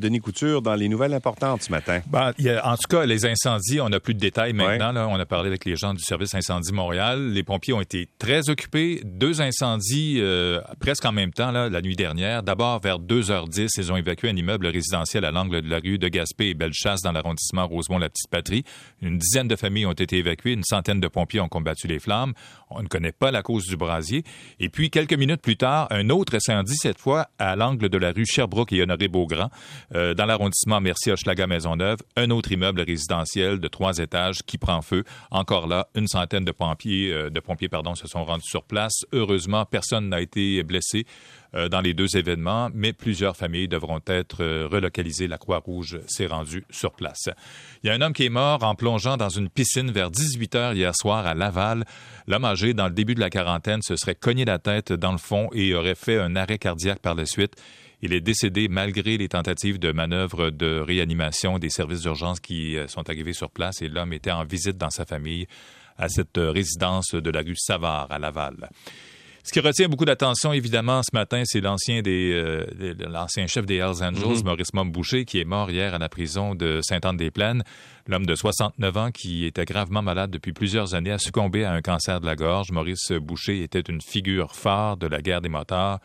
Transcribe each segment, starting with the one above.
Denis Couture, dans les nouvelles importantes ce matin. Ben, il y a, en tout cas, les incendies, on n'a plus de détails maintenant. Là, on a parlé avec les gens du service Incendie Montréal. Les pompiers ont été très occupés. Deux incendies euh, presque en même temps là, la nuit dernière. D'abord, vers 2h10, ils ont évacué un immeuble résidentiel à l'angle de la rue de Gaspé et Bellechasse dans l'arrondissement Rosemont-la-Petite-Patrie. Une dizaine de familles ont été évacuées. Une centaine de pompiers ont combattu les flammes. On ne connaît pas la cause du brasier. Et puis, quelques minutes plus tard, un autre incendie, cette fois à l'angle de la rue Sherbrooke et Honoré-Beaugrand. Euh, dans l'arrondissement Mercier-Hochelaga-Maisonneuve, un autre immeuble résidentiel de trois étages qui prend feu. Encore là, une centaine de pompiers, euh, se sont rendus sur place. Heureusement, personne n'a été blessé euh, dans les deux événements, mais plusieurs familles devront être relocalisées. La Croix-Rouge s'est rendue sur place. Il y a un homme qui est mort en plongeant dans une piscine vers 18 heures hier soir à Laval. L'homme âgé, dans le début de la quarantaine, se serait cogné la tête dans le fond et aurait fait un arrêt cardiaque par la suite. Il est décédé malgré les tentatives de manœuvre de réanimation des services d'urgence qui euh, sont arrivés sur place et l'homme était en visite dans sa famille à cette euh, résidence de la rue Savard à Laval. Ce qui retient beaucoup d'attention, évidemment, ce matin, c'est l'ancien des, euh, l'ancien chef des Hells Angels, mm-hmm. Maurice Momboucher, qui est mort hier à la prison de Sainte-Anne-des-Plaines. L'homme de 69 ans, qui était gravement malade depuis plusieurs années, a succombé à un cancer de la gorge. Maurice Boucher était une figure phare de la guerre des motards.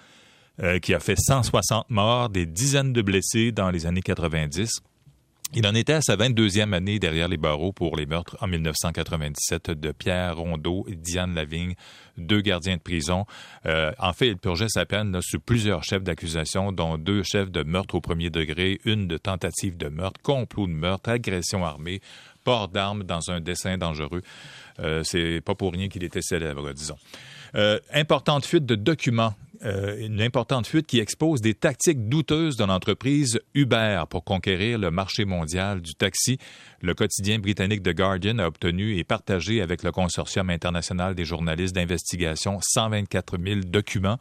Euh, qui a fait 160 morts, des dizaines de blessés dans les années 90. Il en était à sa 22e année derrière les barreaux pour les meurtres en 1997 de Pierre Rondeau et Diane Lavigne, deux gardiens de prison. Euh, en fait, il purgeait sa peine là, sur plusieurs chefs d'accusation, dont deux chefs de meurtre au premier degré, une de tentative de meurtre, complot de meurtre, agression armée, port d'armes dans un dessin dangereux. Euh, c'est pas pour rien qu'il était célèbre, disons. Importante fuite de documents euh, une importante fuite qui expose des tactiques douteuses de l'entreprise Uber pour conquérir le marché mondial du taxi. Le quotidien britannique The Guardian a obtenu et partagé avec le Consortium international des journalistes d'investigation 124 000 documents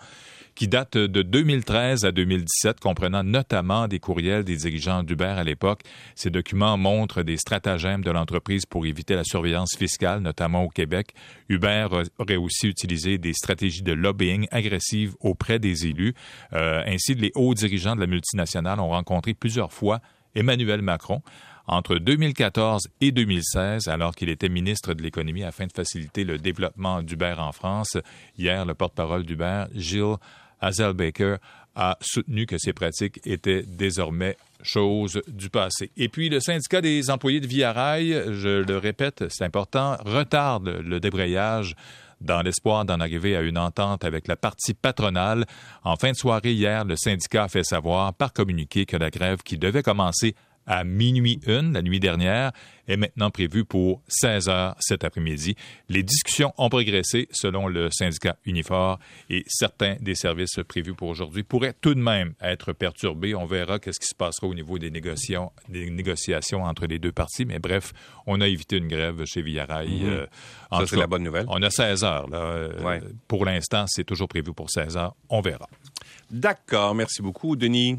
qui datent de 2013 à 2017, comprenant notamment des courriels des dirigeants d'Uber à l'époque. Ces documents montrent des stratagèmes de l'entreprise pour éviter la surveillance fiscale, notamment au Québec. Uber aurait aussi utilisé des stratégies de lobbying agressives auprès des élus. Euh, ainsi, les hauts dirigeants de la multinationale ont rencontré plusieurs fois Emmanuel Macron entre 2014 et 2016, alors qu'il était ministre de l'Économie afin de faciliter le développement d'Uber en France. Hier, le porte-parole d'Uber, Gilles Hazelbaker, a soutenu que ces pratiques étaient désormais chose du passé. Et puis, le syndicat des employés de Via Rail, je le répète, c'est important, retarde le débrayage dans l'espoir d'en arriver à une entente avec la partie patronale. En fin de soirée hier, le syndicat a fait savoir par communiqué que la grève qui devait commencer à minuit une la nuit dernière est maintenant prévue pour 16 heures cet après-midi. Les discussions ont progressé selon le syndicat Unifor et certains des services prévus pour aujourd'hui pourraient tout de même être perturbés. On verra qu'est-ce qui se passera au niveau des négociations, des négociations entre les deux parties. Mais bref, on a évité une grève chez Via Rail. Mhm. Euh, Ça, c'est la bonne nouvelle. On a 16 heures. Là. Euh, pour l'instant, c'est toujours prévu pour 16 heures. On verra. D'accord. Merci beaucoup, Denis.